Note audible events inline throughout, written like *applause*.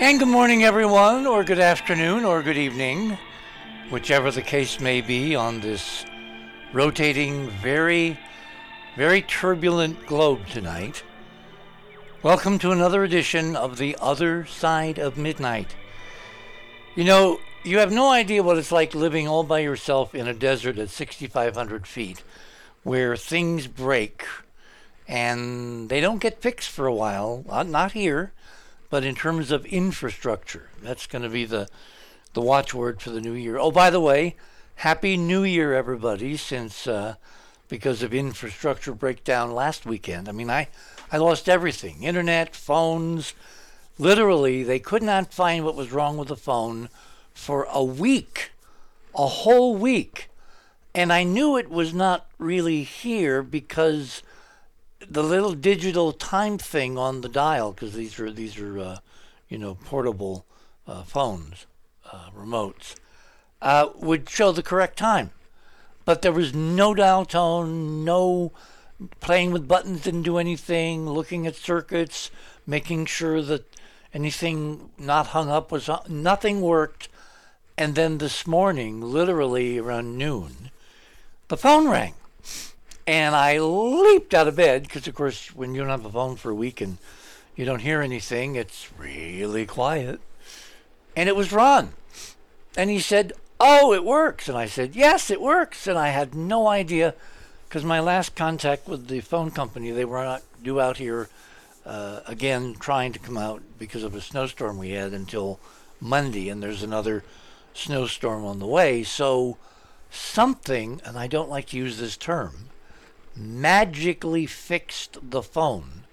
And good morning, everyone, or good afternoon, or good evening, whichever the case may be on this rotating, very, very turbulent globe tonight. Welcome to another edition of The Other Side of Midnight. You know, you have no idea what it's like living all by yourself in a desert at 6,500 feet where things break and they don't get fixed for a while. Not here, but in terms of infrastructure. That's going to be the, the watchword for the new year. Oh, by the way, Happy New Year, everybody, since uh, because of infrastructure breakdown last weekend. I mean, I, I lost everything internet, phones. Literally, they could not find what was wrong with the phone for a week, a whole week. And I knew it was not really here because the little digital time thing on the dial, because these are these are uh, you know portable uh, phones, uh, remotes, uh, would show the correct time. But there was no dial tone, no playing with buttons didn't do anything, looking at circuits, making sure that anything not hung up was nothing worked. And then this morning, literally around noon, the phone rang. And I leaped out of bed because, of course, when you don't have a phone for a week and you don't hear anything, it's really quiet. And it was Ron. And he said, Oh, it works. And I said, Yes, it works. And I had no idea because my last contact with the phone company, they were not due out here uh, again, trying to come out because of a snowstorm we had until Monday. And there's another snowstorm on the way. So something, and I don't like to use this term, magically fixed the phone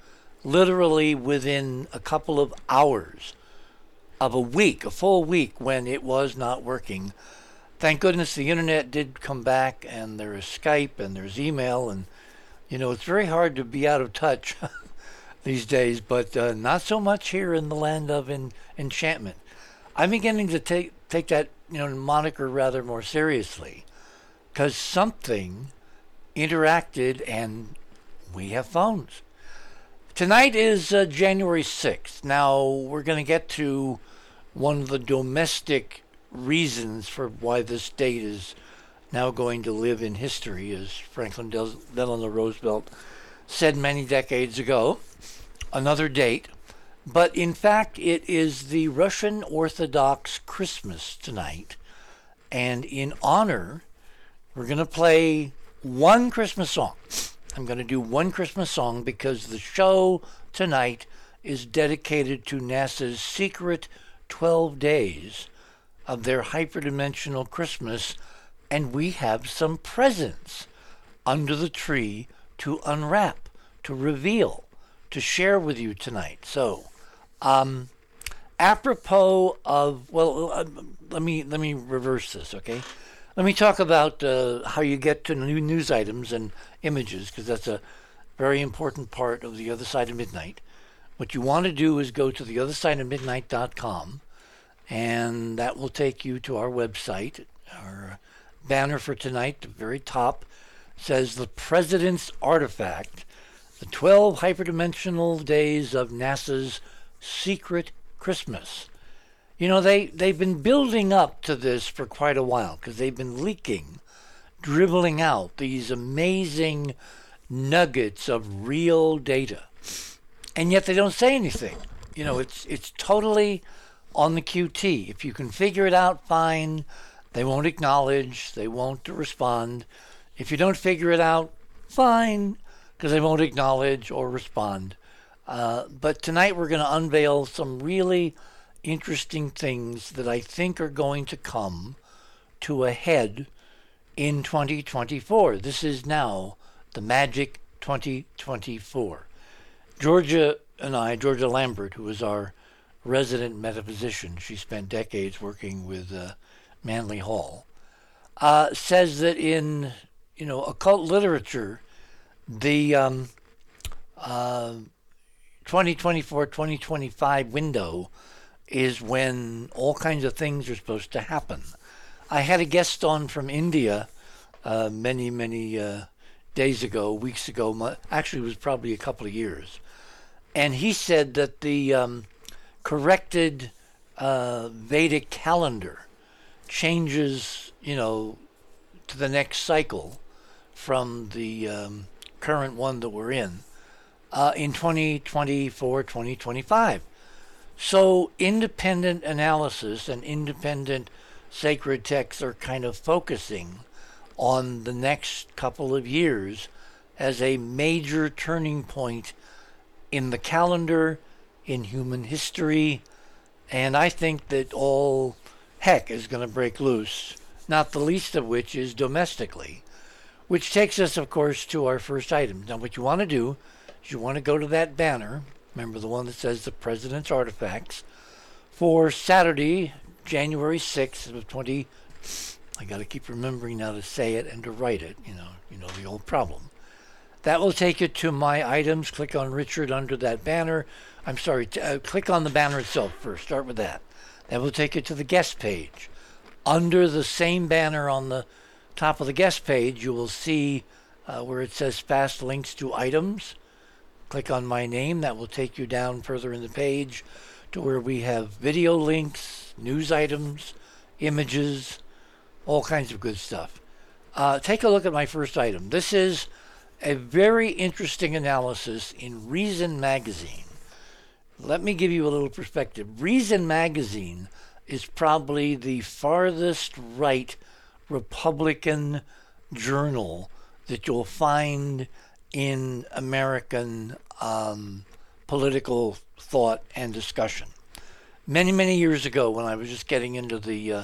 literally within a couple of hours of a week, a full week when it was not working. Thank goodness the internet did come back and there is Skype and there's email and you know it's very hard to be out of touch *laughs* these days, but uh, not so much here in the land of en- enchantment. I'm beginning to take take that you know moniker rather more seriously because something interacted and we have phones. Tonight is uh, January 6th. Now, we're going to get to one of the domestic reasons for why this date is now going to live in history, as Franklin Del- Delano Roosevelt said many decades ago. Another date. But in fact, it is the Russian Orthodox Christmas tonight. And in honor, we're going to play one Christmas song. I'm going to do one Christmas song because the show tonight is dedicated to NASA's secret 12 days of their hyperdimensional Christmas, and we have some presents under the tree to unwrap, to reveal, to share with you tonight. So, um, apropos of well, uh, let me let me reverse this, okay? Let me talk about uh, how you get to new news items and images, because that's a very important part of the other side of midnight. What you want to do is go to theothersideofmidnight.com, and that will take you to our website. Our banner for tonight, the very top, says the President's Artifact, the 12 hyperdimensional days of NASA's secret Christmas. You know, they, they've been building up to this for quite a while because they've been leaking, dribbling out these amazing nuggets of real data. And yet they don't say anything. You know, it's it's totally on the QT. If you can figure it out, fine. They won't acknowledge, they won't respond. If you don't figure it out, fine, because they won't acknowledge or respond. Uh, but tonight we're going to unveil some really interesting things that I think are going to come to a head in 2024. This is now the magic 2024. Georgia and I, Georgia Lambert, who is our resident metaphysician, she spent decades working with uh, Manly Hall, uh, says that in you know occult literature, the um, uh, 2024-2025 window is when all kinds of things are supposed to happen. I had a guest on from India uh, many, many uh, days ago, weeks ago. Actually, it was probably a couple of years, and he said that the um, corrected uh, Vedic calendar changes, you know, to the next cycle from the um, current one that we're in uh, in 2024, 2025. So independent analysis and independent sacred texts are kind of focusing on the next couple of years as a major turning point in the calendar, in human history, and I think that all heck is going to break loose, not the least of which is domestically. Which takes us, of course, to our first item. Now, what you want to do is you want to go to that banner, remember the one that says the President's Artifacts, for Saturday, January 6th of 20. I got to keep remembering now to say it and to write it, you know, you know the old problem. That will take you to my items. Click on Richard under that banner. I'm sorry, t- uh, click on the banner itself first. Start with that. That will take you to the guest page. Under the same banner on the top of the guest page, you will see uh, where it says fast links to items. Click on my name. That will take you down further in the page to where we have video links, news items, images, all kinds of good stuff. Uh, take a look at my first item. This is a very interesting analysis in Reason Magazine. Let me give you a little perspective. Reason Magazine is probably the farthest right Republican journal that you'll find in American um, political thought and discussion. Many, many years ago, when I was just getting into the uh,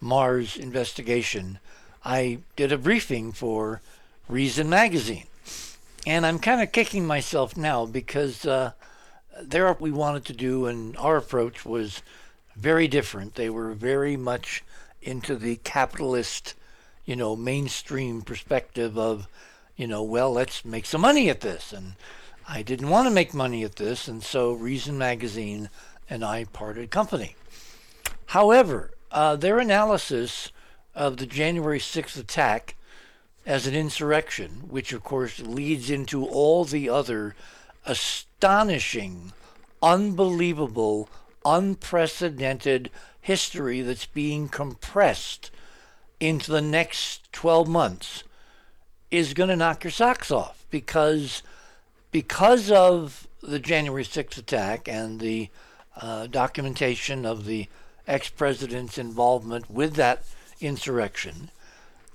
Mars investigation, I did a briefing for Reason Magazine. And I'm kind of kicking myself now because uh, there we wanted to do, and our approach was very different. They were very much into the capitalist, you know, mainstream perspective of, you know, well, let's make some money at this. And I didn't want to make money at this, and so Reason Magazine and I parted company. However, uh, their analysis of the January 6th attack as an insurrection, which of course leads into all the other astonishing, unbelievable, unprecedented history that's being compressed into the next 12 months is going to knock your socks off because because of the January 6th attack and the uh, documentation of the ex-president's involvement with that insurrection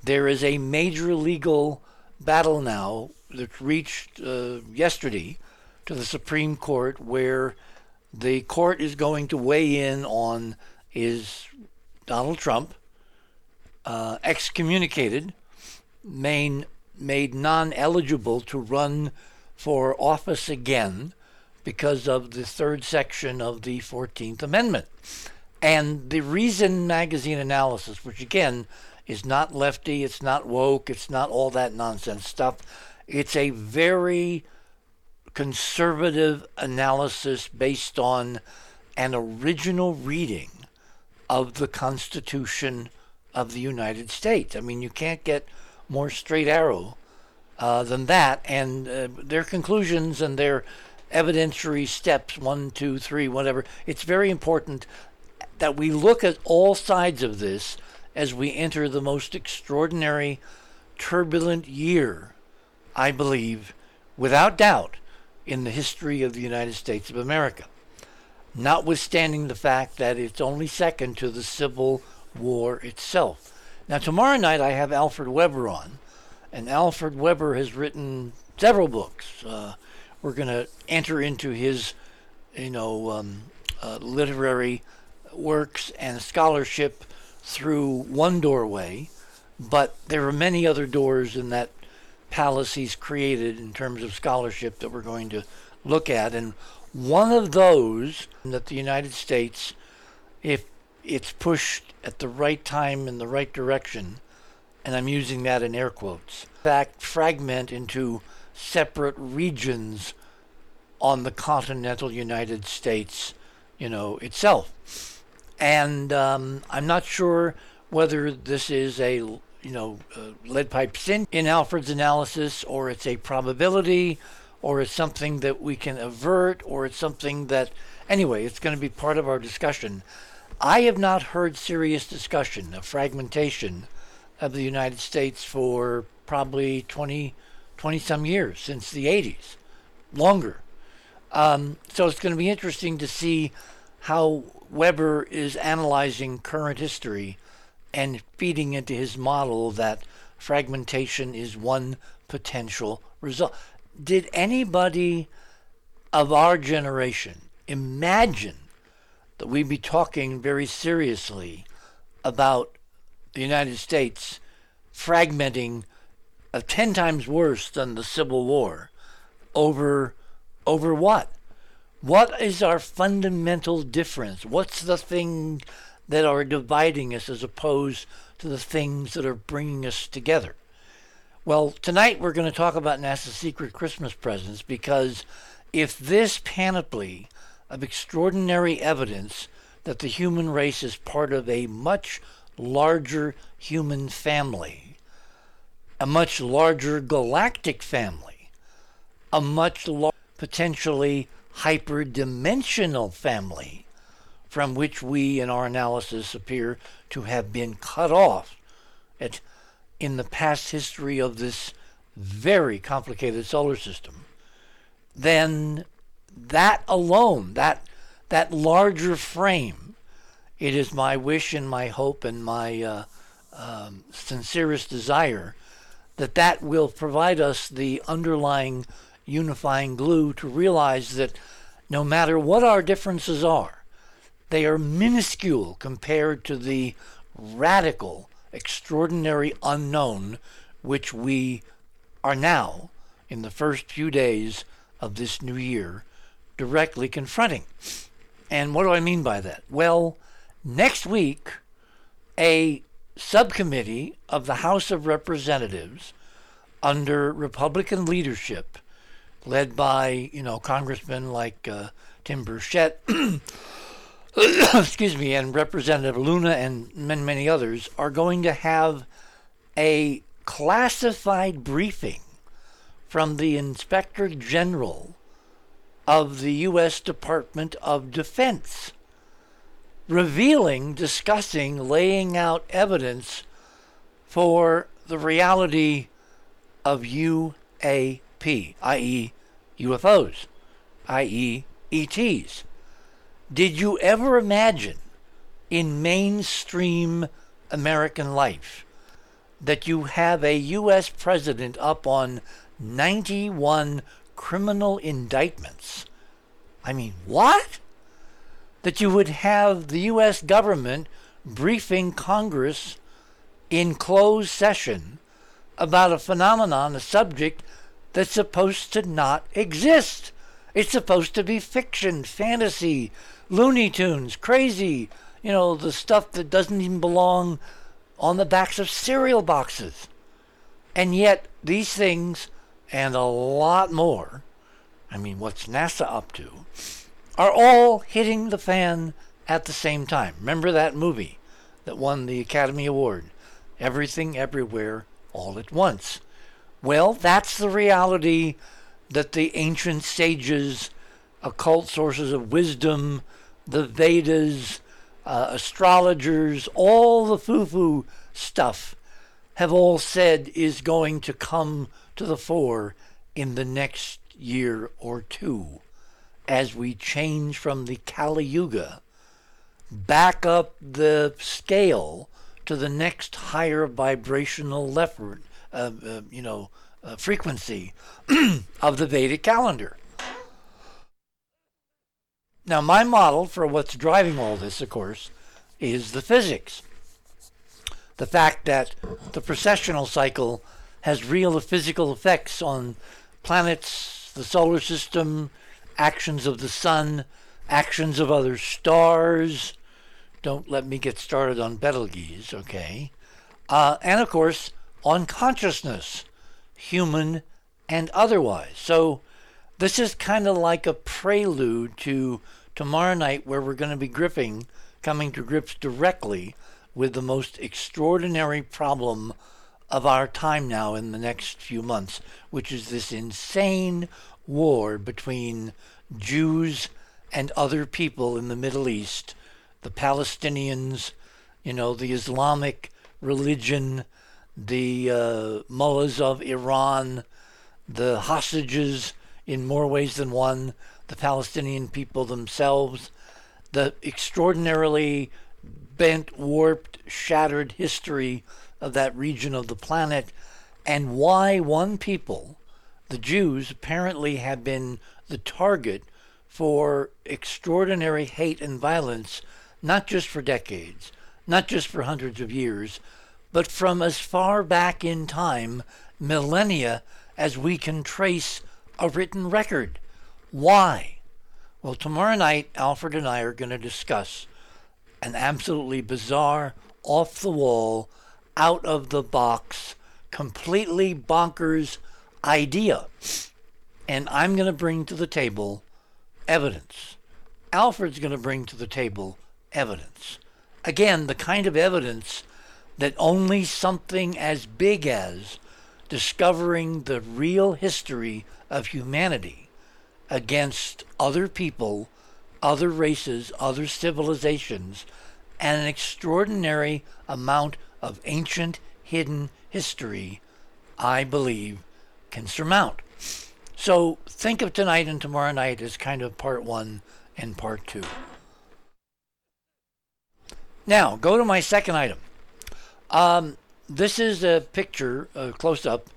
there is a major legal battle now that reached uh, yesterday to the Supreme Court where the court is going to weigh in on is Donald Trump uh, excommunicated, made, made non eligible to run for office again because of the third section of the 14th Amendment. And the Reason magazine analysis, which again is not lefty, it's not woke, it's not all that nonsense stuff. It's a very conservative analysis based on an original reading of the Constitution of the United States. I mean, you can't get more straight arrow uh, than that. And uh, their conclusions and their evidentiary steps one, two, three, whatever it's very important that we look at all sides of this as we enter the most extraordinary, turbulent year, I believe, without doubt, in the history of the United States of America. Notwithstanding the fact that it's only second to the Civil War itself. Now, tomorrow night I have Alfred Webre on, and Alfred Webre has written several books. Uh, we're going to enter into his, you know, um, uh, literary works and scholarship through one doorway, but there are many other doors in that palace he's created in terms of scholarship that we're going to look at. And one of those that the United States, if it's pushed at the right time in the right direction, and I'm using that in air quotes, fact, fragment into separate regions on the continental United States, you know, itself. And um, I'm not sure whether this is a you know uh, lead pipe sin in Alfred's analysis, or it's a probability, or it's something that we can avert, or it's something that Anyway, it's going to be part of our discussion. I have not heard serious discussion of fragmentation of the United States for probably 20, 20 some years, since the 80s, longer. Um, so it's going to be interesting to see how Webre is analyzing current history and feeding into his model that fragmentation is one potential result. Did anybody of our generation imagine that we'd be talking very seriously about the United States fragmenting of 10 times worse than the Civil War over over what? What is our fundamental difference? What's the thing that are dividing us as opposed to the things that are bringing us together? Well, tonight we're going to talk about NASA's secret Christmas presents because if this panoply of extraordinary evidence that the human race is part of a much larger human family, a much larger galactic family, a much larger potentially hyperdimensional family from which we in our analysis appear to have been cut off at, in the past history of this very complicated solar system, then that alone, that that larger frame, it is my wish and my hope and my uh, um, sincerest desire that that will provide us the underlying unifying glue to realize that no matter what our differences are, they are minuscule compared to the radical, extraordinary unknown which we are now, in the first few days of this new year, directly confronting. And what do I mean by that? Well, next week, a subcommittee of the House of Representatives under Republican leadership led by you know congressmen like uh, Tim Burchett, *coughs* excuse me, and Representative Luna and many many others are going to have a classified briefing from the Inspector General of the U.S. Department of Defense, revealing, discussing, laying out evidence for the reality of UAP, i.e., UFOs, i.e., ETs. Did you ever imagine in mainstream American life that you have a U.S. president up on 91 criminal indictments? I mean, what? That you would have the U.S. government briefing Congress in closed session about a phenomenon, a subject that's supposed to not exist. It's supposed to be fiction, fantasy, Looney Tunes, crazy, you know, the stuff that doesn't even belong on the backs of cereal boxes. And yet, these things and a lot more, I mean, what's NASA up to, are all hitting the fan at the same time. Remember that movie that won the Academy Award? Everything, Everywhere, All at Once. Well, that's the reality that the ancient sages, occult sources of wisdom, the Vedas, uh, astrologers, all the foo foo stuff have all said is going to come to the fore in the next year or two as we change from the Kali Yuga back up the scale to the next higher vibrational level, uh, uh, you know, uh, frequency *clears throat* of the Vedic calendar. Now, my model for what's driving all this, of course, is the physics. The fact that the precessional cycle has real physical effects on planets, the solar system, actions of the sun, actions of other stars. Don't let me get started on Betelgeuse, okay? Uh, and of course, on consciousness, human and otherwise. So this is kind of like a prelude to tomorrow night where we're going to be gripping, coming to grips directly with the most extraordinary problem of our time now in the next few months, which is this insane war between Jews and other people in the Middle East, the Palestinians, you know, the Islamic religion, the uh, mullahs of Iran, the hostages in more ways than one, the Palestinian people themselves, the extraordinarily bent, warped, shattered history of that region of the planet, and why one people, the Jews, apparently have been the target for extraordinary hate and violence, not just for decades, not just for hundreds of years, but from as far back in time, millennia, as we can trace a written record. Why? Well, tomorrow night, Alfred and I are going to discuss an absolutely bizarre, off the wall, out of the box, completely bonkers idea. And I'm going to bring to the table evidence. Alfred's going to bring to the table evidence. Again, the kind of evidence that only something as big as discovering the real history of humanity against other people, other races, other civilizations, and an extraordinary amount of ancient hidden history, I believe, can surmount. So think of tonight and tomorrow night as kind of part one and part two. Now, go to my second item. Um, this is a picture, a close up,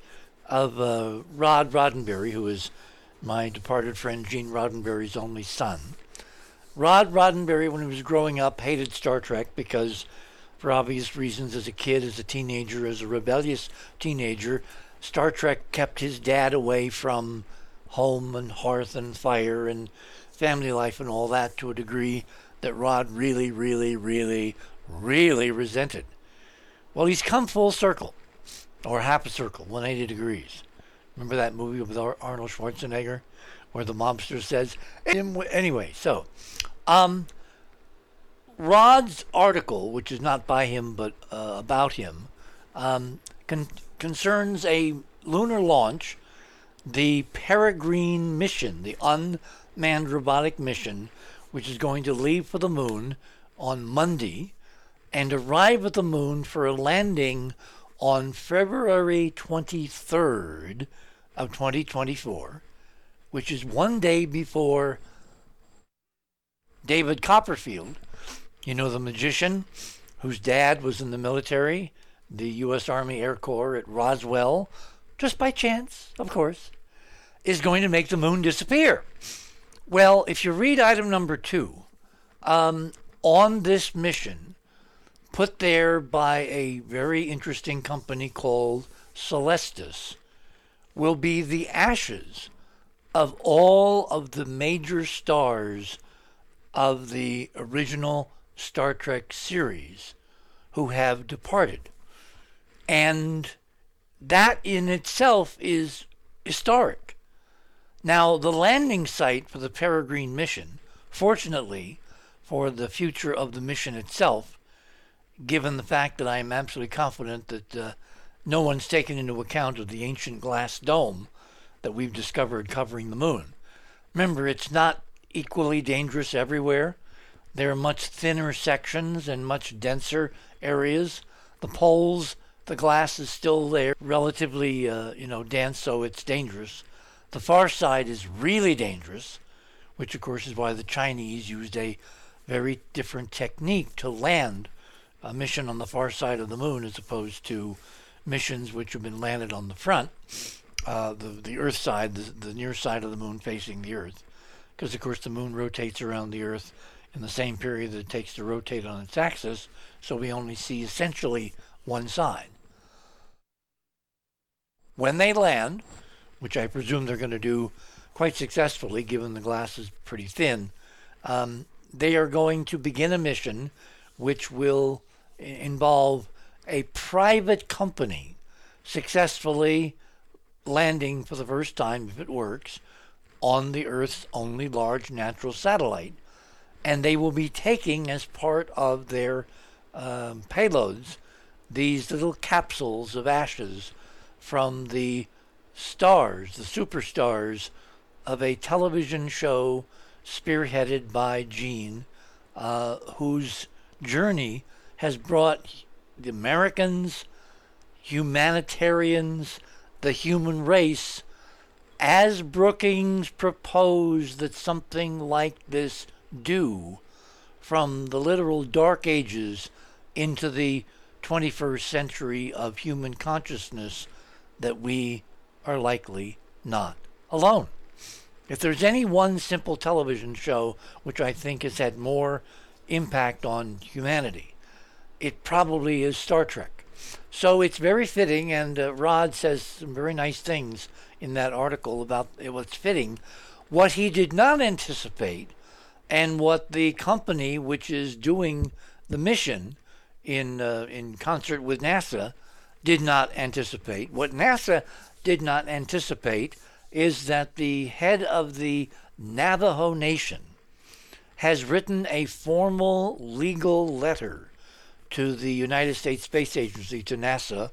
of uh, Rod Roddenberry, who is my departed friend Gene Roddenberry's only son. Rod Roddenberry, when he was growing up, hated Star Trek because, for obvious reasons, as a kid, as a teenager, as a rebellious teenager, Star Trek kept his dad away from home and hearth and fire and family life and all that to a degree that Rod really, really, really, really resented. Well, he's come full circle, or half a circle, 180 degrees. Remember that movie with Arnold Schwarzenegger, where the mobster says, anyway, so, um, Rod's article, which is not by him but uh, about him, um, con- concerns a lunar launch, the Peregrine mission, the unmanned robotic mission, which is going to leave for the moon on Monday and arrive at the moon for a landing on February 23rd of 2024, which is one day before David Copperfield, you know, the magician whose dad was in the military, the U.S. Army Air Corps at Roswell, just by chance, of course, is going to make the moon disappear. Well, if you read item number two, um, on this mission, put there by a very interesting company called Celestis will be the ashes of all of the major stars of the original Star Trek series who have departed. And that in itself is historic. Now, the landing site for the Peregrine mission, fortunately for the future of the mission itself, given the fact that I am absolutely confident that uh, no one's taken into account of the ancient glass dome that we've discovered covering the moon. Remember, it's not equally dangerous everywhere. There are much thinner sections and much denser areas. The poles, the glass is still there, relatively, uh, you know, dense, so it's dangerous. The far side is really dangerous, which of course is why the Chinese used a very different technique to land a mission on the far side of the moon as opposed to missions which have been landed on the front, uh, the, the Earth side, the, the near side of the moon facing the Earth. Because, of course, the moon rotates around the Earth in the same period that it takes to rotate on its axis, so we only see essentially one side. When they land, which I presume they're going to do quite successfully given the glass is pretty thin, um, they are going to begin a mission which will involve a private company successfully landing for the first time, if it works, on the Earth's only large natural satellite. And they will be taking, as part of their um, payloads, these little capsules of ashes from the stars, the superstars of a television show spearheaded by Gene, uh, whose journey has brought the Americans, humanitarians, the human race, as Brookings proposed that something like this do from the literal dark ages into the 21st century of human consciousness that we are likely not alone. If there's any one simple television show which I think has had more impact on humanity, it probably is Star Trek. So it's very fitting, and uh, Rod says some very nice things in that article about what's fitting. What he did not anticipate, and what the company which is doing the mission in uh, in concert with NASA did not anticipate. What NASA did not anticipate is that the head of the Navajo Nation has written a formal legal letter to the United States Space Agency, to NASA,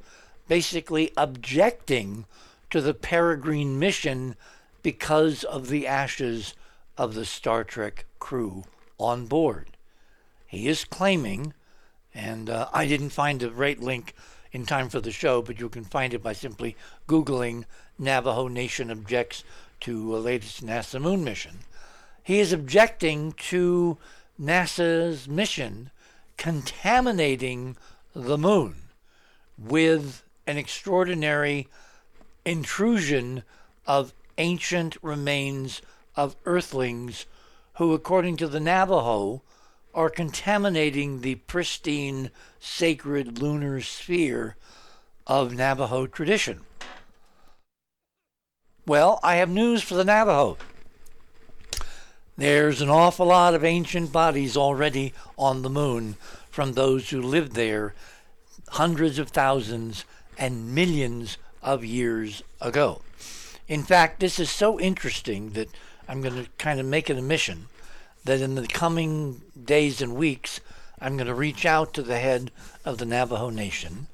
basically objecting to the Peregrine mission because of the ashes of the Star Trek crew on board. He is claiming, and uh, I didn't find the right link in time for the show, but you can find it by simply Googling Navajo Nation objects to a latest NASA moon mission. He is objecting to NASA's mission contaminating the moon with an extraordinary intrusion of ancient remains of earthlings who, according to the Navajo, are contaminating the pristine, sacred lunar sphere of Navajo tradition. Well, I have news for the Navajo. There's an awful lot of ancient bodies already on the moon from those who lived there hundreds of thousands and millions of years ago. In fact, this is so interesting that I'm going to kind of make it a mission that in the coming days and weeks, I'm going to reach out to the head of the Navajo Nation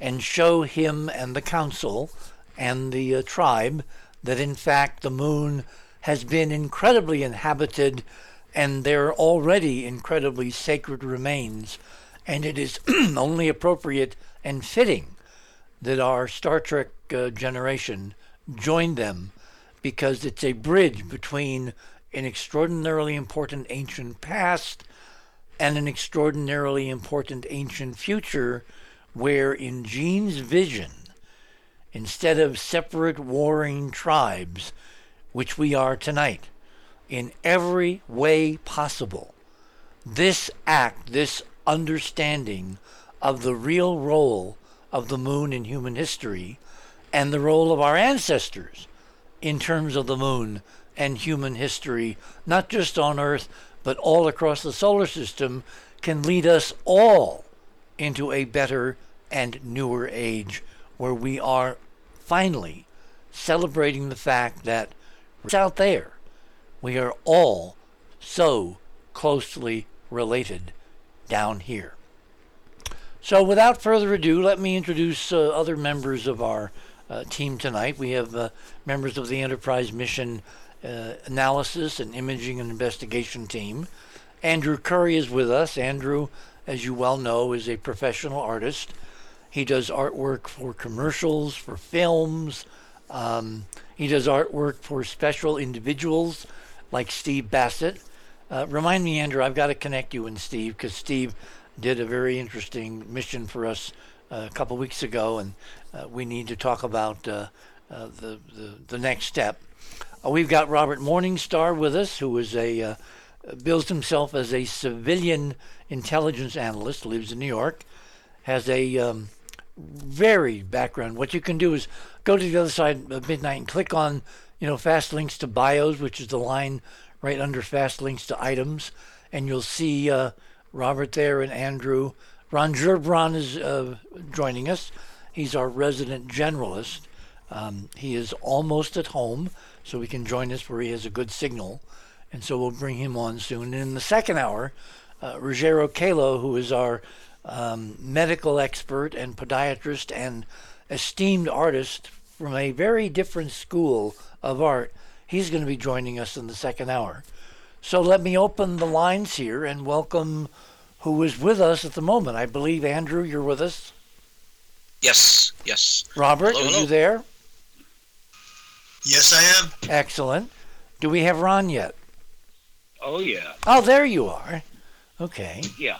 and show him and the council and the uh, tribe that in fact the moon has been incredibly inhabited and there are already incredibly sacred remains. And it is *clears throat* only appropriate and fitting that our Star Trek uh, generation join them because it's a bridge between an extraordinarily important ancient past and an extraordinarily important ancient future where in Gene's vision instead of separate warring tribes, which we are tonight, in every way possible. This act, this understanding of the real role of the moon in human history and the role of our ancestors in terms of the moon and human history, not just on Earth, but all across the solar system, can lead us all into a better and newer age where we are finally celebrating the fact that it's out there, we are all so closely related down here. So, without further ado, let me introduce uh, other members of our team tonight. We have uh, members of the Enterprise Mission uh, Analysis and Imaging and Investigation team. Andrew Curry is with us. Andrew, as you well know, is a professional artist he does artwork for commercials, for films. Um, he does artwork for special individuals like Steve Bassett. Uh, remind me, Andrew, I've got to connect you and Steve because Steve did a very interesting mission for us uh, a couple weeks ago, and uh, we need to talk about uh, uh, the, the, the next step. Uh, we've got Robert Morningstar with us, who is a bills himself as a civilian intelligence analyst, lives in New York, has a um, very background. What you can do is go to the other side of midnight and click on, you know, fast links to bios, which is the line right under fast links to items, and you'll see uh, Robert there and Andrew. Ron Gerbron is uh, joining us. He's our resident generalist. Um, he is almost at home, so we can join us where he has a good signal, and so we'll bring him on soon. And in the second hour, uh, Ruggero Calo, who is our um, medical expert and podiatrist and esteemed artist from a very different school of art. He's going to be joining us in the second hour. So let me open the lines here and welcome who is with us at the moment. I believe, Andrew, you're with us. Yes, yes. Robert, Hello, are hello. you there? Yes, I am. Excellent. Do we have Ron yet? Oh yeah, Oh, there you are. Okay. yeah.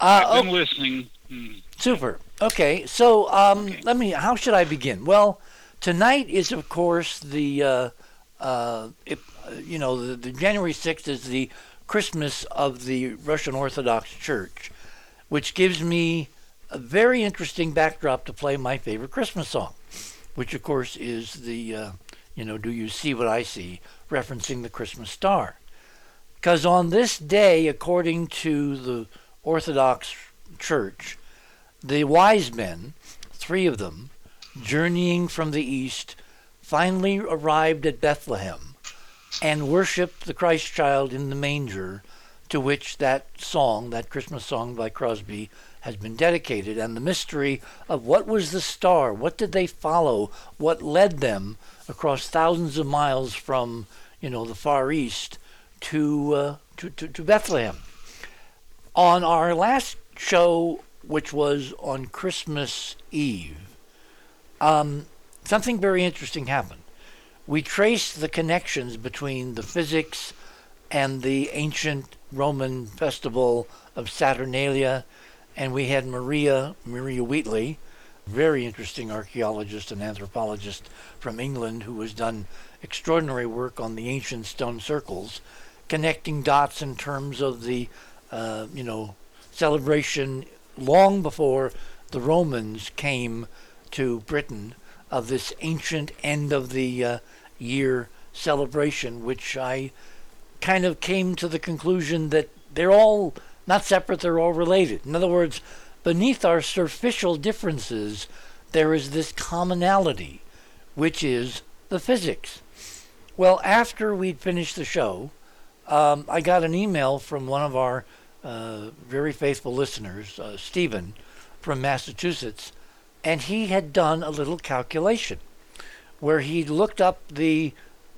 Uh, I've been oh, listening. Hmm. super. Okay, so um, Okay. let me. How should I begin? Well, tonight is, of course, the uh, uh, it, uh, you know the, the January sixth is the Christmas of the Russian Orthodox Church, which gives me a very interesting backdrop to play my favorite Christmas song, which of course is the uh, you know Do You See What I See, referencing the Christmas star. Because on this day, according to the Orthodox Church, the wise men, three of them, journeying from the east, finally arrived at Bethlehem and worshiped the Christ child in the manger, to which that song, that Christmas song by Crosby, has been dedicated. And the mystery of what was the star, what did they follow, what led them across thousands of miles from, you know, the Far East to, uh, to, to, to Bethlehem. On our last show, which was on Christmas Eve, um, something very interesting happened. We traced the connections between the physics and the ancient Roman festival of Saturnalia, and we had Maria Maria Wheatley, very interesting archaeologist and anthropologist from England who has done extraordinary work on the ancient stone circles, connecting dots in terms of the uh, you know celebration long before the Romans came to Britain of this ancient end of the uh, year celebration, which I kind of came to the conclusion that they're all not separate, they're all related. In other words, beneath our superficial differences, there is this commonality, which is the physics. Well, after we'd finished the show, um, I got an email from one of our uh, very faithful listeners, uh, Stephen from Massachusetts, and he had done a little calculation where he looked up the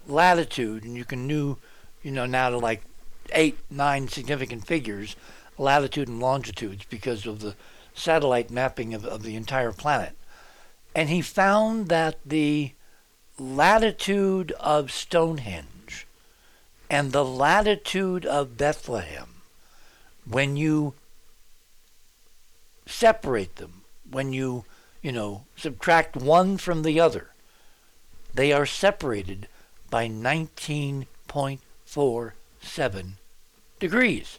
latitude, and you can do, you know, now to like eight, nine significant figures, latitude and longitudes because of the satellite mapping of, of the entire planet. And he found that the latitude of Stonehenge and the latitude of Bethlehem, when you separate them, when you, you know, subtract one from the other, they are separated by 19.47 degrees.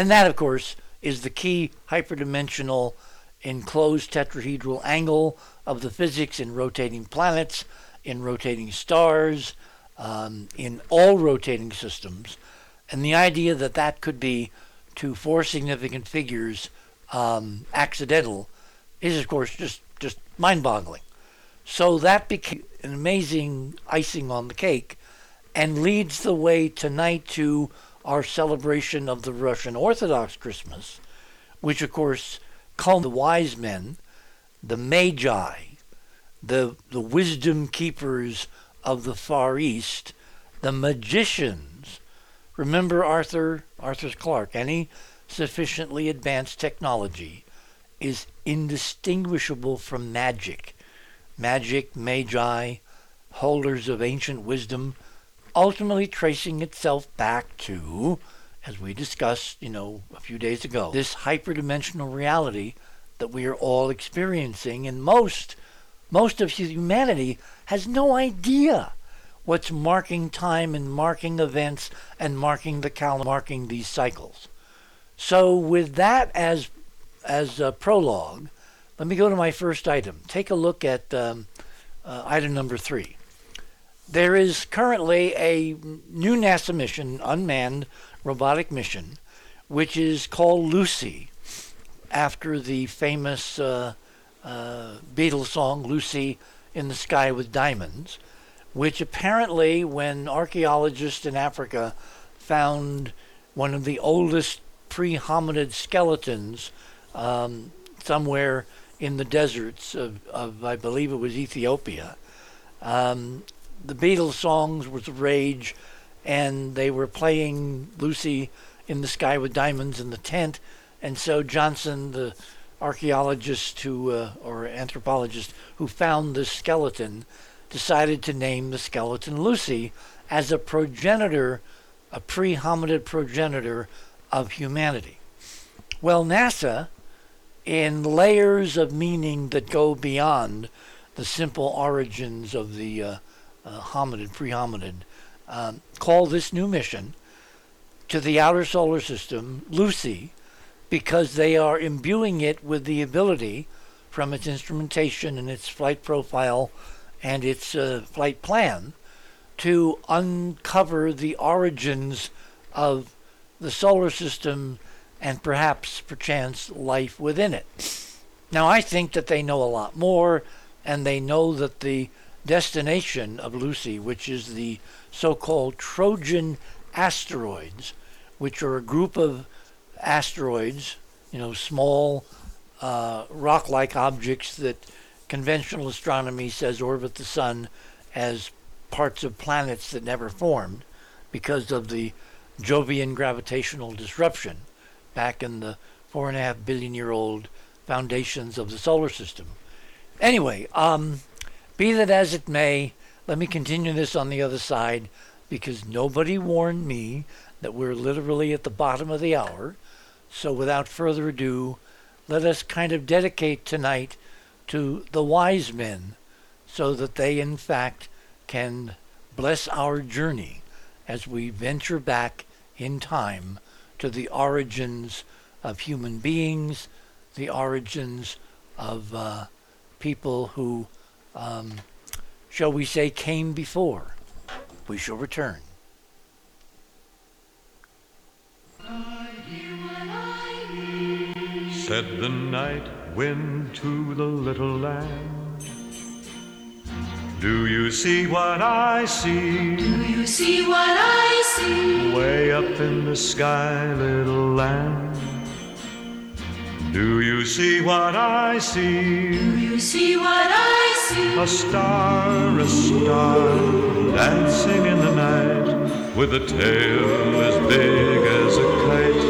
And that, of course, is the key hyperdimensional enclosed tetrahedral angle of the physics in rotating planets, in rotating stars, um, in all rotating systems. And the idea that that could be to four significant figures um, accidental is, of course, just, just mind boggling. So that became an amazing icing on the cake and leads the way tonight to our celebration of the Russian Orthodox Christmas, which, of course, called the wise men, the magi, the, the wisdom keepers of the Far East, the magicians. Remember Arthur, Arthur's Clark, any sufficiently advanced technology is indistinguishable from magic. Magic, magi, holders of ancient wisdom, ultimately tracing itself back to, as we discussed, you know, a few days ago, this hyperdimensional reality that we are all experiencing, and most, most of humanity has no idea what's marking time and marking events and marking the calendar, marking these cycles. So, with that as as a prologue, let me go to my first item. Take a look at um, uh, item number three. There is currently a new NASA mission, unmanned robotic mission, which is called Lucy, after the famous uh, uh, Beatles song Lucy in the Sky with Diamonds, which apparently, when archaeologists in Africa found one of the oldest pre hominid skeletons um, somewhere in the deserts of, of, I believe it was Ethiopia. Um, the Beatles songs was a rage, and they were playing Lucy in the Sky with Diamonds in the tent. And so Johnson, the archaeologist who, uh, or anthropologist who found this skeleton, decided to name the skeleton Lucy as a progenitor, a pre hominid progenitor of humanity. Well, NASA, in layers of meaning that go beyond the simple origins of the uh, uh, hominid, pre hominid, um, call this new mission to the outer solar system Lucy because they are imbuing it with the ability from its instrumentation and its flight profile and its uh, flight plan to uncover the origins of the solar system and perhaps, perchance, life within it. Now, I think that they know a lot more, and they know that the destination of Lucy, which is the so called Trojan asteroids, which are a group of asteroids, you know, small uh, rock like objects that conventional astronomy says orbit the sun as parts of planets that never formed because of the Jovian gravitational disruption back in the four and a half billion year old foundations of the solar system. Anyway, um, be that as it may, let me continue this on the other side because nobody warned me that we're literally at the bottom of the hour. So without further ado, let us kind of dedicate tonight to the wise men so that they, in fact, can bless our journey as we venture back in time to the origins of human beings, the origins of uh, people who, um, shall we say, came before. We shall return. Said the night wind to the little lamb. Do you see what I see? Do you see what I see? Way up in the sky, little lamb. Do you see what I see? Do you see what I see? A star, a star, dancing in the night, with a tail as big as a kite.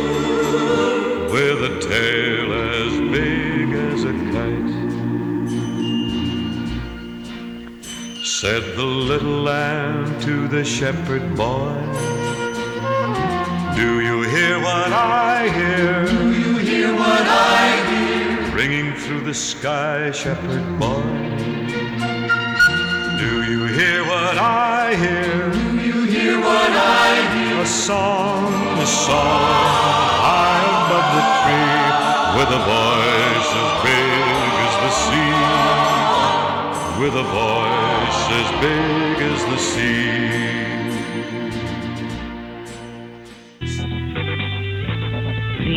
With a tail as big as a kite. Said the little lamb to the shepherd boy, Do you hear what I hear? The sky, shepherd boy. Do you hear what I hear? Do you hear what I hear? A song, a song, high above the tree, with a voice as big as the sea. With a voice as big as the sea. The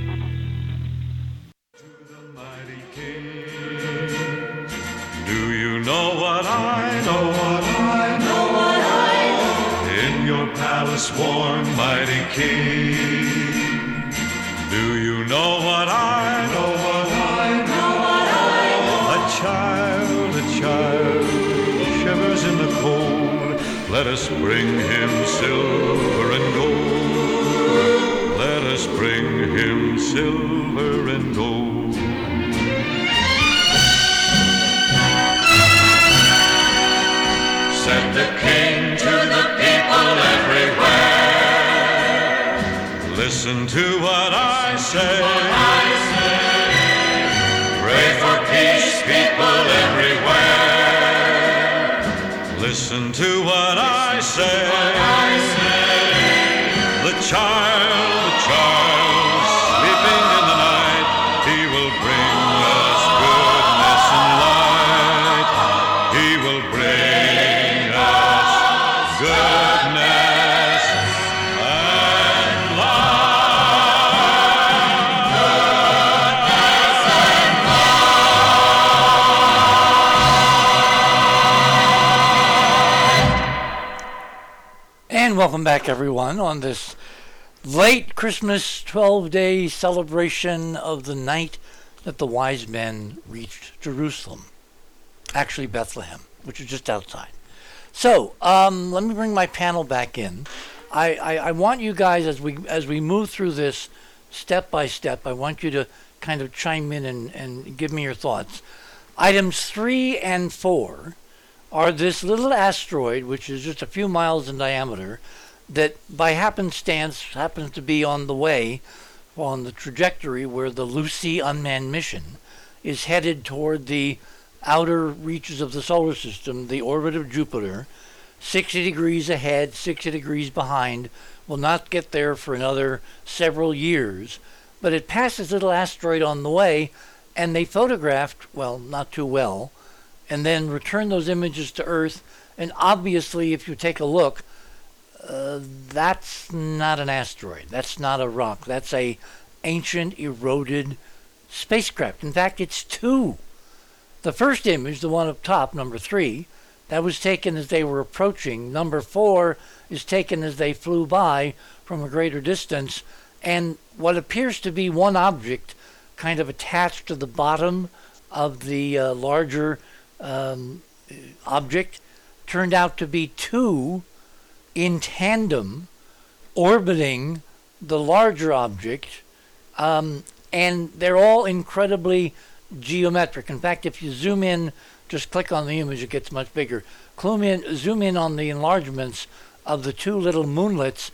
what I know? What I know, what I know. In your palace warm, mighty king. Do you know what I know? What I know, what I know. A child, a child, shivers in the cold. Let us bring him silver and gold. Let us bring him silver and gold. Said the king to the people everywhere. Listen to what I say. Pray for peace, people everywhere. Listen to what I say. The child, the child, welcome back, everyone, on this late Christmas 12 day celebration of the night that the wise men reached Jerusalem. Actually, Bethlehem, which is just outside. So, um, let me bring my panel back in. I, I, I want you guys, as we, as we move through this step by step, I want you to kind of chime in and, and give me your thoughts. Items three and four are this little asteroid, which is just a few miles in diameter, that by happenstance happens to be on the way, on the trajectory where the Lucy unmanned mission is headed toward the outer reaches of the solar system, the orbit of Jupiter, 60 degrees ahead, 60 degrees behind, will not get there for another several years. But it passes little asteroid on the way, and they photographed, well, not too well, and then return those images to Earth. And obviously, if you take a look, uh, that's not an asteroid. That's not a rock. That's a ancient eroded spacecraft. In fact, it's two. The first image, the one up top, number three, that was taken as they were approaching. Number four is taken as they flew by from a greater distance. And what appears to be one object kind of attached to the bottom of the uh, larger um, object turned out to be two in tandem orbiting the larger object, um, and they're all incredibly geometric. In fact, if you zoom in, just click on the image, it gets much bigger. In, zoom in on the enlargements of the two little moonlets.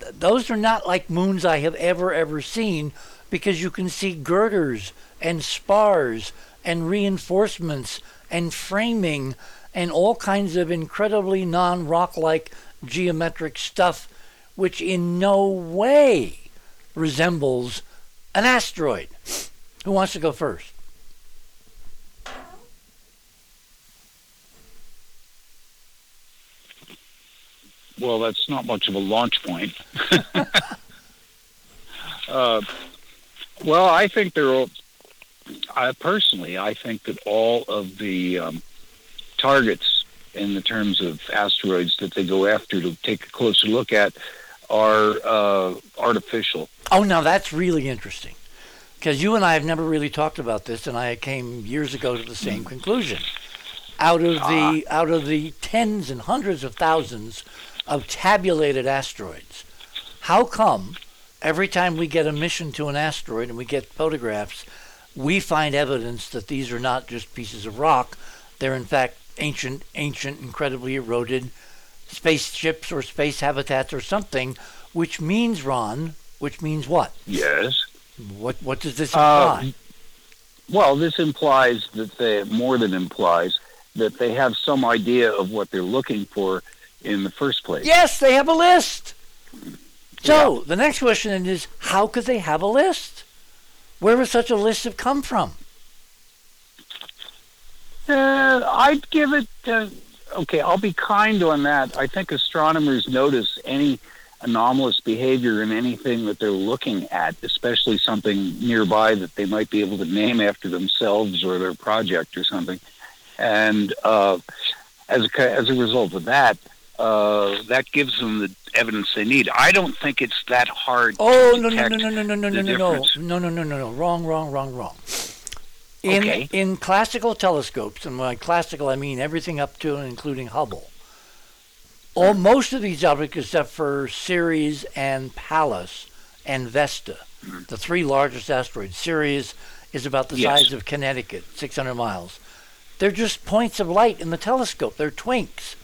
Th- Those are not like moons I have ever, ever seen because you can see girders and spars and reinforcements and framing and all kinds of incredibly non rock like geometric stuff, which in no way resembles an asteroid. Who wants to go first? Well, that's not much of a launch point. *laughs* *laughs* uh, well, I think they're all. I personally, I think that all of the um, targets in the terms of asteroids that they go after to take a closer look at are uh, artificial. Oh, now that's really interesting. Because you and I have never really talked about this, and I came years ago to the same conclusion. Out of the out of the tens and hundreds of thousands of tabulated asteroids, how come every time we get a mission to an asteroid and we get photographs, we find evidence that these are not just pieces of rock; they're in fact ancient, ancient, incredibly eroded spaceships or space habitats or something, which means, Ron, which means what? Yes. What what does this Uh, imply? Well, this implies that they more than implies that they have some idea of what they're looking for in the first place. yes, they have a list. So the next question is, how could they have a list? Where would such a list have come from? Uh, I'd give it. Okay, I'll be kind on that. I think astronomers notice any anomalous behavior in anything that they're looking at, especially something nearby that they might be able to name after themselves or their project or something. And uh, as a, as a result of that, uh, that gives them the evidence they need. I don't think it's that hard. Oh no no no no no no no no no no no no no no wrong wrong wrong wrong. In Okay. in classical telescopes, and by classical I mean everything up to and including Hubble. All most of these objects, except for Ceres and Pallas and Vesta, the three largest asteroids. Ceres is about the Yes. size of Connecticut, 600 miles. They're just points of light in the telescope. They're twinks,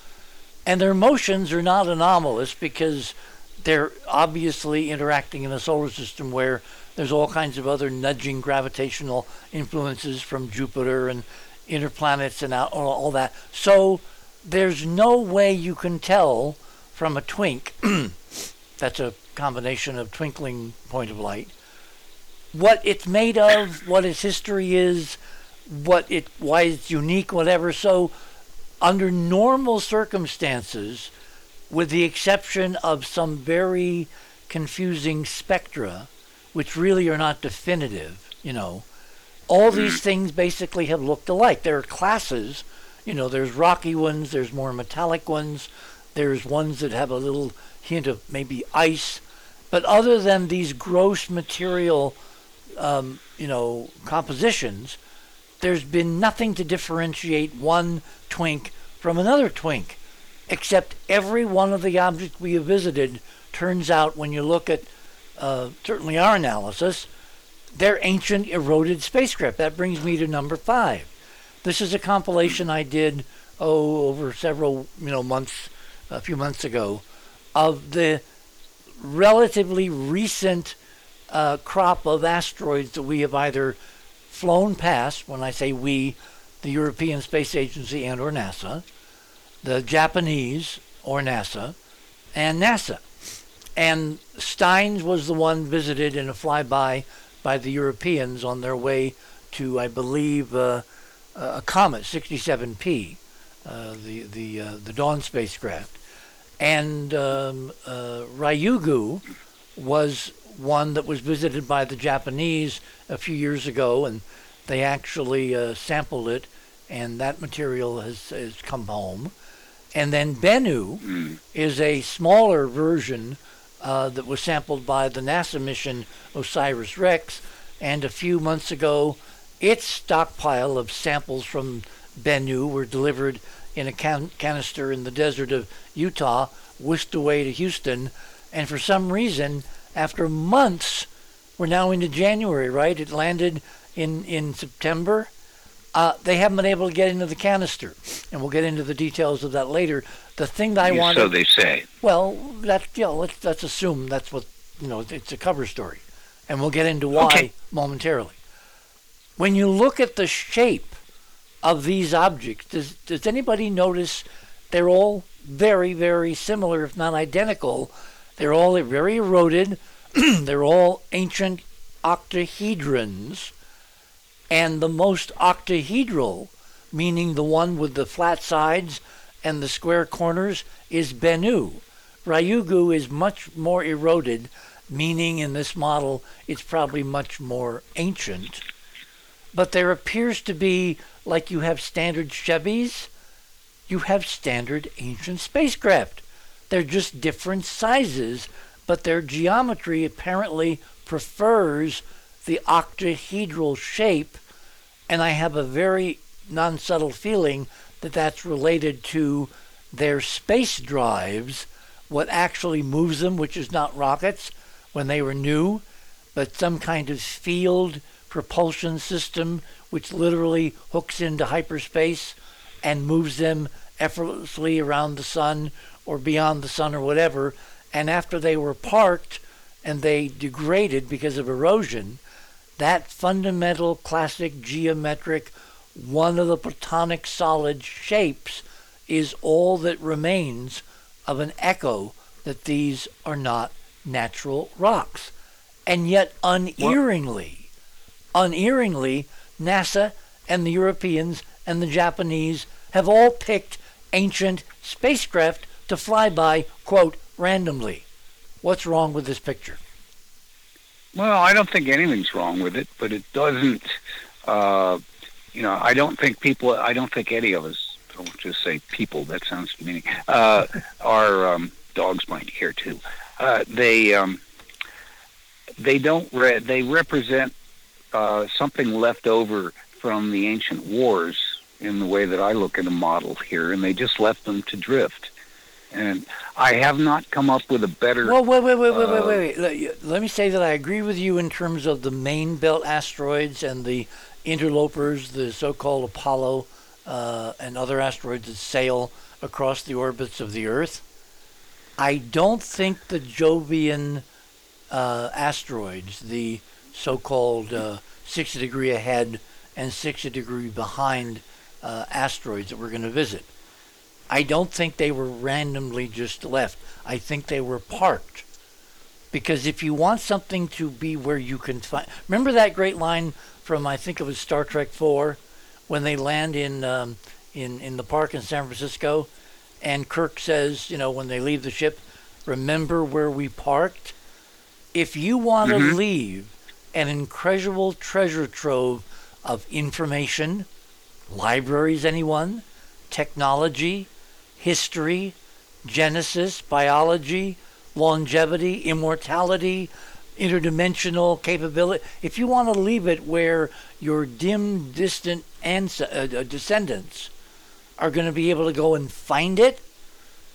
and their motions are not anomalous because they're obviously interacting in a solar system where there's all kinds of other nudging gravitational influences from Jupiter and inner planets and all, all that. So there's no way you can tell from a twink, *clears throat* that's a combination of twinkling point of light, what it's made of, what its history is, what it why it's unique, whatever. So under normal circumstances, with the exception of some very confusing spectra, which really are not definitive, you know, all these things basically have looked alike. There are classes, you know, there's rocky ones, there's more metallic ones, there's ones that have a little hint of maybe ice. But other than these gross material, um, you know, compositions, there's been nothing to differentiate one twink from another twink, except every one of the objects we have visited turns out, when you look at uh, certainly our analysis, they're ancient eroded spacecraft. That brings me to number five. This is a compilation I did oh over several you know months, a few months ago, of the relatively recent uh, crop of asteroids that we have either flown past. When I say we, the European Space Agency and or NASA, the Japanese or NASA, and NASA. And Steins was the one visited in a flyby by the Europeans on their way to, I believe, uh, a comet 67P, uh, the the uh, the Dawn spacecraft, and um, uh, Ryugu was one that was visited by the Japanese a few years ago, and they actually uh, sampled it, and that material has, has come home. And then Bennu is a smaller version uh, that was sampled by the NASA mission OSIRIS REx, and a few months ago, its stockpile of samples from Bennu were delivered in a can- canister in the desert of Utah, whisked away to Houston, and for some reason, after months, we're now into January, right? It landed in in September. Uh, they haven't been able to get into the canister, and we'll get into the details of that later. The thing that I Yeah, wanted, so they say. well, that you know, let's let's assume that's what you know. It's a cover story, and we'll get into why Okay. momentarily. When you look at the shape of these objects, does does anybody notice they're all very very similar, if not identical? They're all very eroded. *clears throat* they're all ancient octahedrons, and the most octahedral, meaning the one with the flat sides and the square corners, is Bennu. Ryugu is much more eroded, meaning in this model it's probably much more ancient. But there appears to be, like you have standard Chevys, you have standard ancient spacecraft. They're just different sizes, but their geometry apparently prefers the octahedral shape, and I have a very non subtle feeling that that's related to their space drives, what actually moves them, which is not rockets when they were new, but some kind of field propulsion system which literally hooks into hyperspace and moves them effortlessly around the sun or beyond the sun or whatever. And after they were parked and they degraded because of erosion, that fundamental classic geometric one of the platonic solid shapes is all that remains of an echo that these are not natural rocks. And yet, unerringly, unerringly, NASA and the Europeans and the Japanese have all picked ancient spacecraft to fly by, quote, randomly. What's wrong with this picture? Well, I don't think anything's wrong with it, but it doesn't. Uh, you know, I don't think people. I don't think any of us. Don't just say people. That sounds demeaning. Uh, *laughs* are um, dogs might hear too. Uh, they um, they don't. Re- they represent uh, something left over from the ancient wars in the way that I look at a model here, and they just left them to drift. And I have not come up with a better. Well, wait, wait, wait, wait, wait, Uh, wait, wait. Let, let me say that I agree with you in terms of the main belt asteroids and the interlopers, the so-called Apollo uh, and other asteroids that sail across the orbits of the Earth. I don't think the Jovian uh, asteroids, the so-called uh, 60 degree ahead and 60 degree behind uh, asteroids that we're going to visit, I don't think they were randomly just left. I think they were parked. Because if you want something to be where you can find, remember that great line from I think it was Star Trek Four, when they land in um, in in the park in San Francisco, and Kirk says, you know, when they leave the ship, remember where we parked. If you want to Mhm. leave an incredible treasure trove of information, libraries, anyone, technology, history, genesis, biology, longevity, immortality, interdimensional capability. If you want to leave it where your dim, distant ans- uh, uh, descendants are going to be able to go and find it,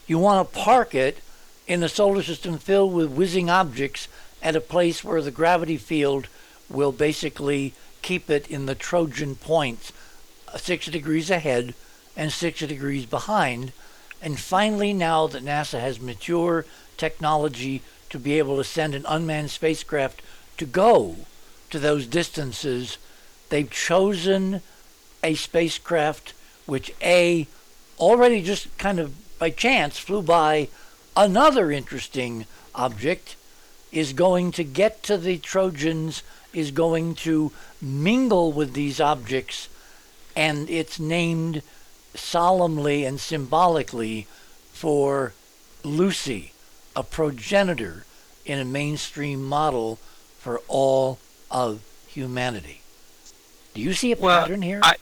you want to park it in a solar system filled with whizzing objects at a place where the gravity field will basically keep it in the Trojan points, uh, 60 degrees ahead and 60 degrees behind. And finally, now that NASA has mature technology to be able to send an unmanned spacecraft to go to those distances, they've chosen a spacecraft which A already just kind of by chance flew by another interesting object is going to get to the Trojans, is going to mingle with these objects, and it's named solemnly and symbolically for Lucy, a progenitor in a mainstream model for all of humanity. Do you see a Well, pattern here? I-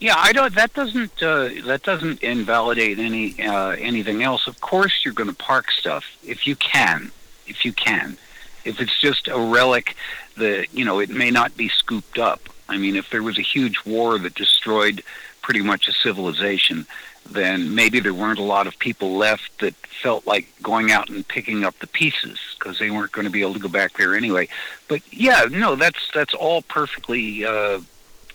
Yeah, I don't. That doesn't. Uh, that doesn't invalidate any uh, anything else. Of course, you're going to park stuff if you can. If you can, if it's just a relic, that you know, it may not be scooped up. I mean, if there was a huge war that destroyed pretty much a civilization, then maybe there weren't a lot of people left that felt like going out and picking up the pieces because they weren't going to be able to go back there anyway. But yeah, no, that's that's all perfectly. Uh,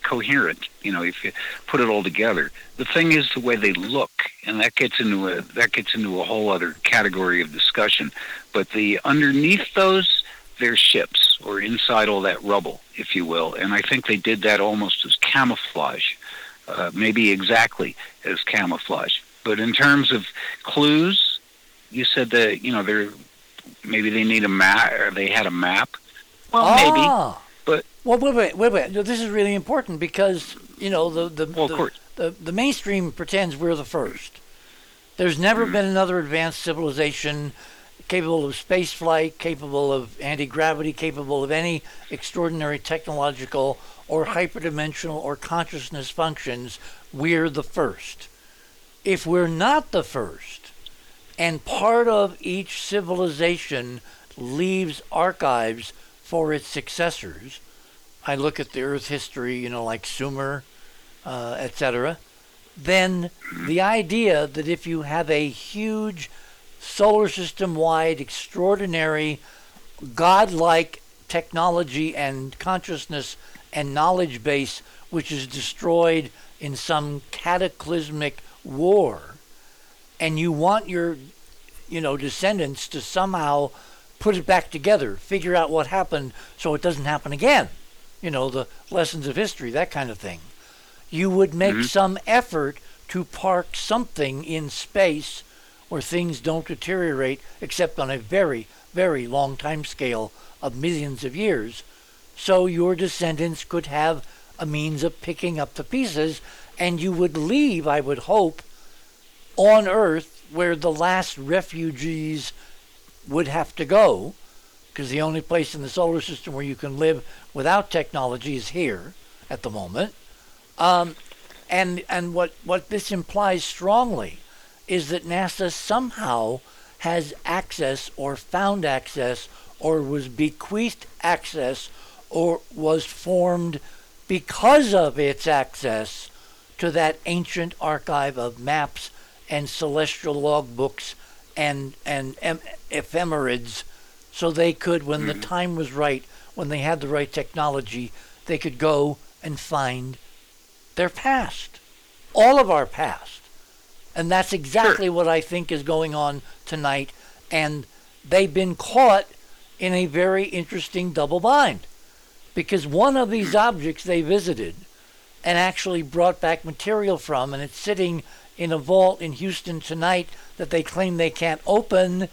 coherent you know if you put it all together the thing is the way they look and that gets into a that gets into a whole other category of discussion but the underneath those they're ships or inside all that rubble if you will and i think they did that almost as camouflage uh, maybe exactly as camouflage but in terms of clues you said that you know they're maybe they need a map or they had a map well maybe Ah. but- well, wait, wait, wait, wait. No, This is really important because you know the the Well, the, the, the mainstream pretends we're the first. There's never Mm-hmm. been another advanced civilization capable of space flight, capable of anti gravity, capable of any extraordinary technological or hyperdimensional or consciousness functions. We're the first. If we're not the first, and part of each civilization leaves archives for its successors. I look at the Earth history, you know, like Sumer, uh, etc. Then the idea that if you have a huge solar system wide, extraordinary, godlike technology and consciousness and knowledge base, which is destroyed in some cataclysmic war, and you want your, you know, descendants to somehow put it back together, figure out what happened so it doesn't happen again. You know, the lessons of history, that kind of thing. You would make mm-hmm. some effort to park something in space where things don't deteriorate except on a very, very long time scale of millions of years, so your descendants could have a means of picking up the pieces, and you would leave, I would hope, on Earth where the last refugees would have to go, because the only place in the solar system where you can live without technology is here at the moment. Um, and and what, what this implies strongly is that NASA somehow has access or found access or was bequeathed access or was formed because of its access to that ancient archive of maps and celestial logbooks and and em- ephemerids so they could when the mm-hmm. time was right when they had the right technology they could go and find their past all of our past. And that's exactly what I think is going on tonight. And they've been caught in a very interesting double bind because one of these objects they visited and actually brought back material from, and it's sitting in a vault in Houston tonight that they claim they can't open,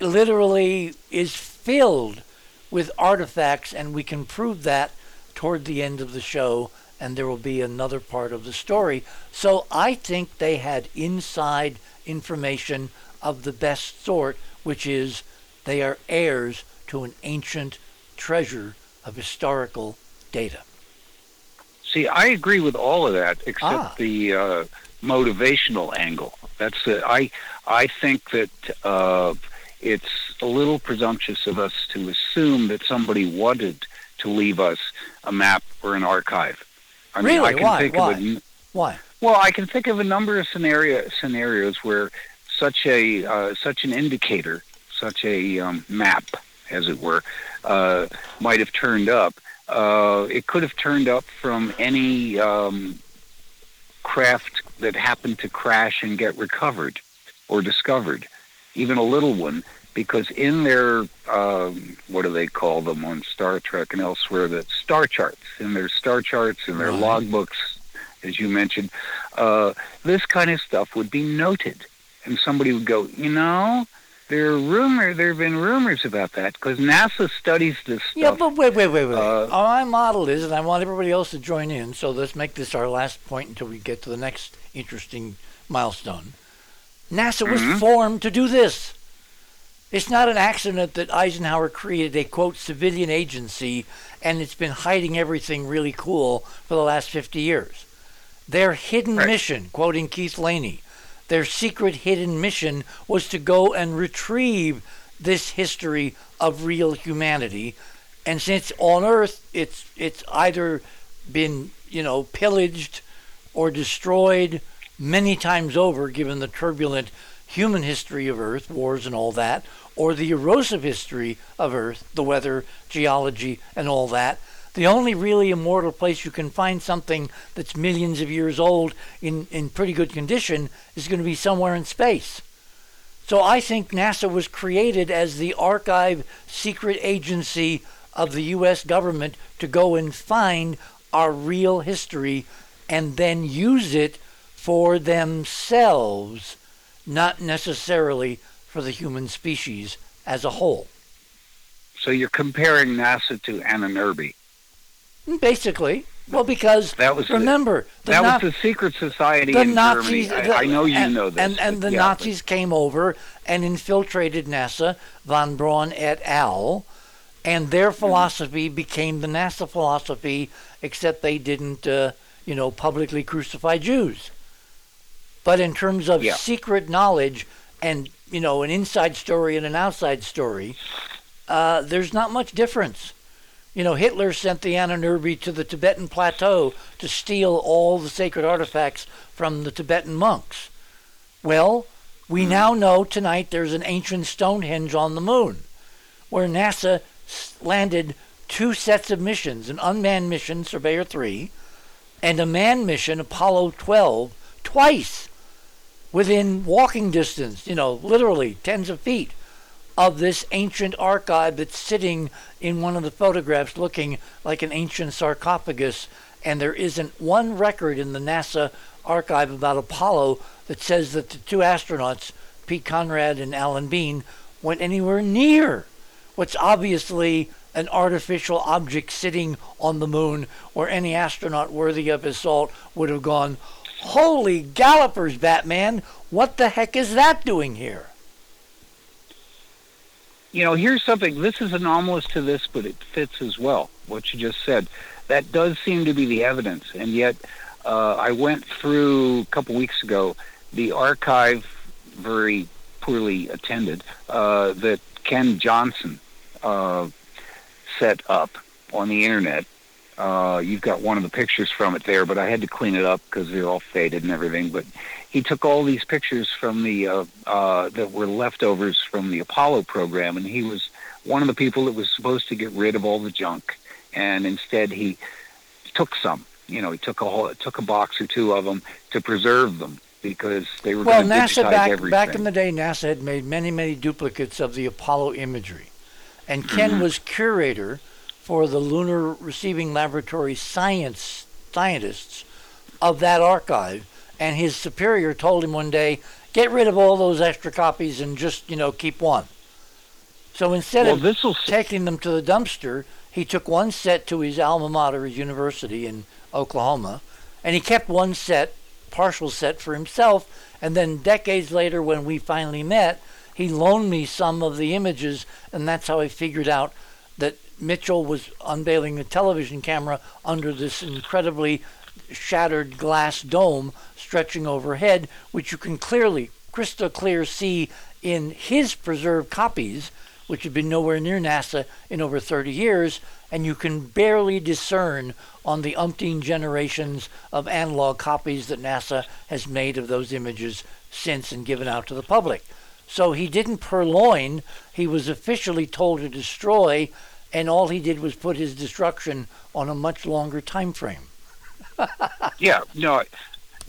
literally is filled with artifacts, and we can prove that toward the end of the show, and there will be another part of the story. So I think they had inside information of the best sort, which is they are heirs to an ancient treasure of historical data. See, I agree with all of that except Ah. the uh, motivational angle. That's uh, I I think that uh, it's a little presumptuous of us to assume that somebody wanted to leave us a map or an archive. I mean, Really? I can Why? think Why? of a, Why? well, I can think of a number of scenario scenarios where such a uh, such an indicator, such a um, map, as it were, uh, might have turned up. Uh, it could have turned up from any um, craft that happened to crash and get recovered or discovered, even a little one, because in their um, what do they call them on Star Trek and elsewhere? the star charts, in their star charts, in their Right. logbooks, as you mentioned, uh, this kind of stuff would be noted, and somebody would go, you know. There are rumor. There have been rumors about that because NASA studies this stuff. Yeah, but wait, wait, wait, wait. Uh, My model is, and I want everybody else to join in, so let's make this our last point until we get to the next interesting milestone. NASA was Mhm. formed to do this. It's not an accident that Eisenhower created a, quote, civilian agency and it's been hiding everything really cool for the last 50 years. Their hidden Right. mission, quoting Keith Laney, their secret hidden mission was to go and retrieve this history of real humanity. And since on Earth it's it's either been, you know, pillaged or destroyed many times over given the turbulent human history of Earth, wars and all that, or the erosive history of Earth, the weather, geology, and all that. The only really immortal place you can find something that's millions of years old in, in pretty good condition is going to be somewhere in space. So I think NASA was created as the archive secret agency of the U.S. government to go and find our real history and then use it for themselves, not necessarily for the human species as a whole. So you're comparing NASA to Ahnenerbe. Basically, well, because That was remember the that was the secret society the in Nazis. Germany. the- I, I know you and, know this. And, and the yeah, but- Nazis came over and infiltrated NASA, von Braun et al., and their Mm-hmm. philosophy became the NASA philosophy, except they didn't, uh, you know, publicly crucify Jews. But in terms of Yeah. secret knowledge and, you know, an inside story and an outside story, uh, there's not much difference. You know, Hitler sent the Ahnenerbe to the Tibetan plateau to steal all the sacred artifacts from the Tibetan monks. Well, we hmm. now know tonight there's an ancient Stonehenge on the moon, where NASA landed two sets of missions an unmanned mission, Surveyor 3, and a manned mission, Apollo 12, twice within walking distance, you know, literally tens of feet of this ancient archive that's sitting in one of the photographs looking like an ancient sarcophagus. And there isn't one record in the NASA archive about Apollo that says that the two astronauts, Pete Conrad and Alan Bean, went anywhere near what's obviously an artificial object sitting on the moon where any astronaut worthy of his salt would have gone, Holy gallopers, Batman, what the heck is that doing here? You know, here's something. This is anomalous to this, but it fits as well. What you just said. That does seem to be the evidence, and yet uh, I went through a couple weeks ago the archive, very poorly attended, uh, that Ken Johnson uh, set up on the internet. Uh, you've got one of the pictures from it there, but I had to clean it up because they're all faded and everything. But he took all these pictures from the uh, uh, that were leftovers from the Apollo program, and he was one of the people that was supposed to get rid of all the junk, and instead he took some. You know, he took a whole, took a box or two of them to preserve them, because they were Well, going to NASA back everything. back in the day, NASA had made many many duplicates of the Apollo imagery, and Ken was curator for the Lunar Receiving Laboratory science scientists of that archive, and his superior told him one day, "Get rid of all those extra copies and just you know keep one." So instead well, of taking them to the dumpster, he took one set to his alma mater, his university in Oklahoma, and he kept one set, partial set for himself. And then decades later, when we finally met, he loaned me some of the images, and that's how I figured out that Mitchell was unveiling the television camera under this incredibly shattered glass dome stretching overhead, which you can clearly, crystal clear, see in his preserved copies, which have been nowhere near NASA in over 30 years, and you can barely discern on the umpteen generations of analog copies that NASA has made of those images since and given out to the public. So he didn't purloin, he was officially told to destroy, and all he did was put his destruction on a much longer time frame. Yeah, no,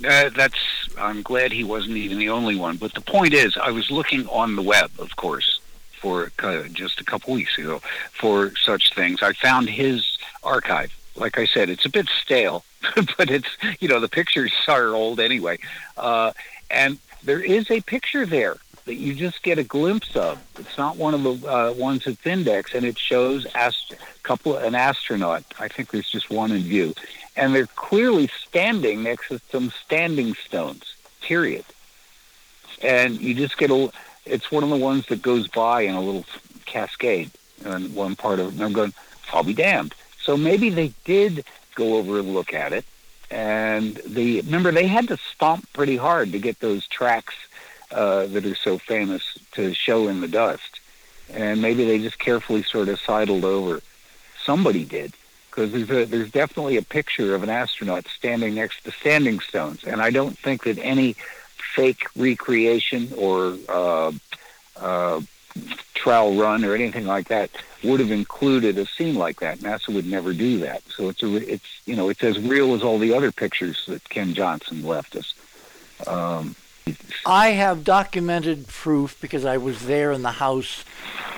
uh, that's. I'm glad he wasn't even the only one. But the point is, I was looking on the web, of course, for uh, just a couple weeks ago for such things. I found his archive. Like I said, it's a bit stale, *laughs* but it's you know the pictures are old anyway, uh, and there is a picture there that you just get a glimpse of. It's not one of the uh, ones that's indexed, and it shows ast- couple an astronaut. I think there's just one in view, and they're clearly standing next to some standing stones. Period. And you just get a. It's one of the ones that goes by in a little cascade in one part of it. And I'm going, I'll be damned. So maybe they did go over and look at it. And the remember they had to stomp pretty hard to get those tracks uh, that are so famous to show in the dust. And maybe they just carefully sort of sidled over. Somebody did because there's a, there's definitely a picture of an astronaut standing next to standing stones, and I don't think that any fake recreation or uh, uh, trial run or anything like that would have included a scene like that. NASA would never do that. So it's a, it's you know it's as real as all the other pictures that Ken Johnson left us. Um, I have documented proof because I was there in the house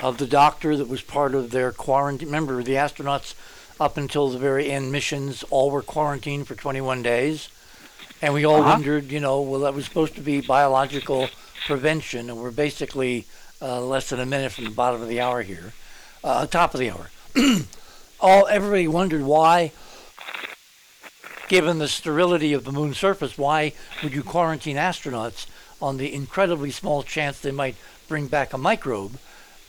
of the doctor that was part of their quarantine. Remember, the astronauts up until the very end missions all were quarantined for 21 days. And we all Uh-huh. wondered, you know, well, that was supposed to be biological prevention, and we're basically uh, less than a minute from the bottom of the hour here, uh, top of the hour. *clears throat* all everybody wondered why, given the sterility of the moon's surface, why would you quarantine astronauts on the incredibly small chance they might bring back a microbe?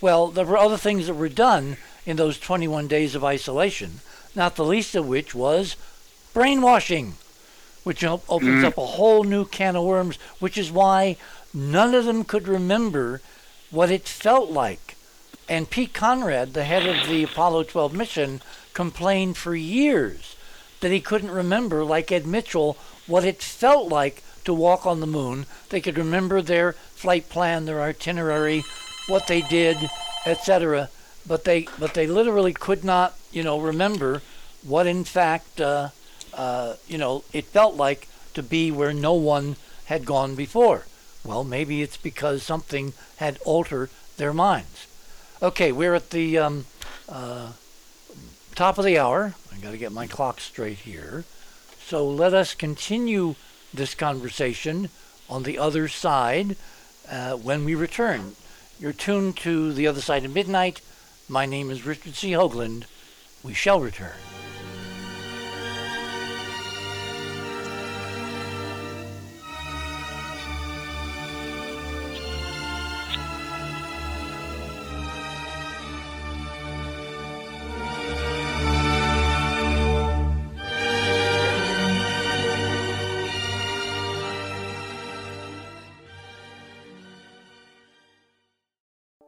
Well, there were other things that were done in those 21 days of isolation, not the least of which was brainwashing, which op- opens mm. up a whole new can of worms, which is why none of them could remember what it felt like. And Pete Conrad, the head of the Apollo 12 mission, complained for years that he couldn't remember, like Ed Mitchell, what it felt like to walk on the moon. They could remember their flight plan, their itinerary, what they did, etc. But they, but they literally could not, you know, remember what in fact, uh, uh, you know, it felt like to be where no one had gone before. Well, maybe it's because something had altered their minds. Okay, we're at the um, uh, top of the hour. I got to get my clock straight here. So let us continue this conversation on the other side uh, when we return. You're tuned to The Other Side of Midnight. My name is Richard C. Hoagland. We shall return.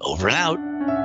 Over and out.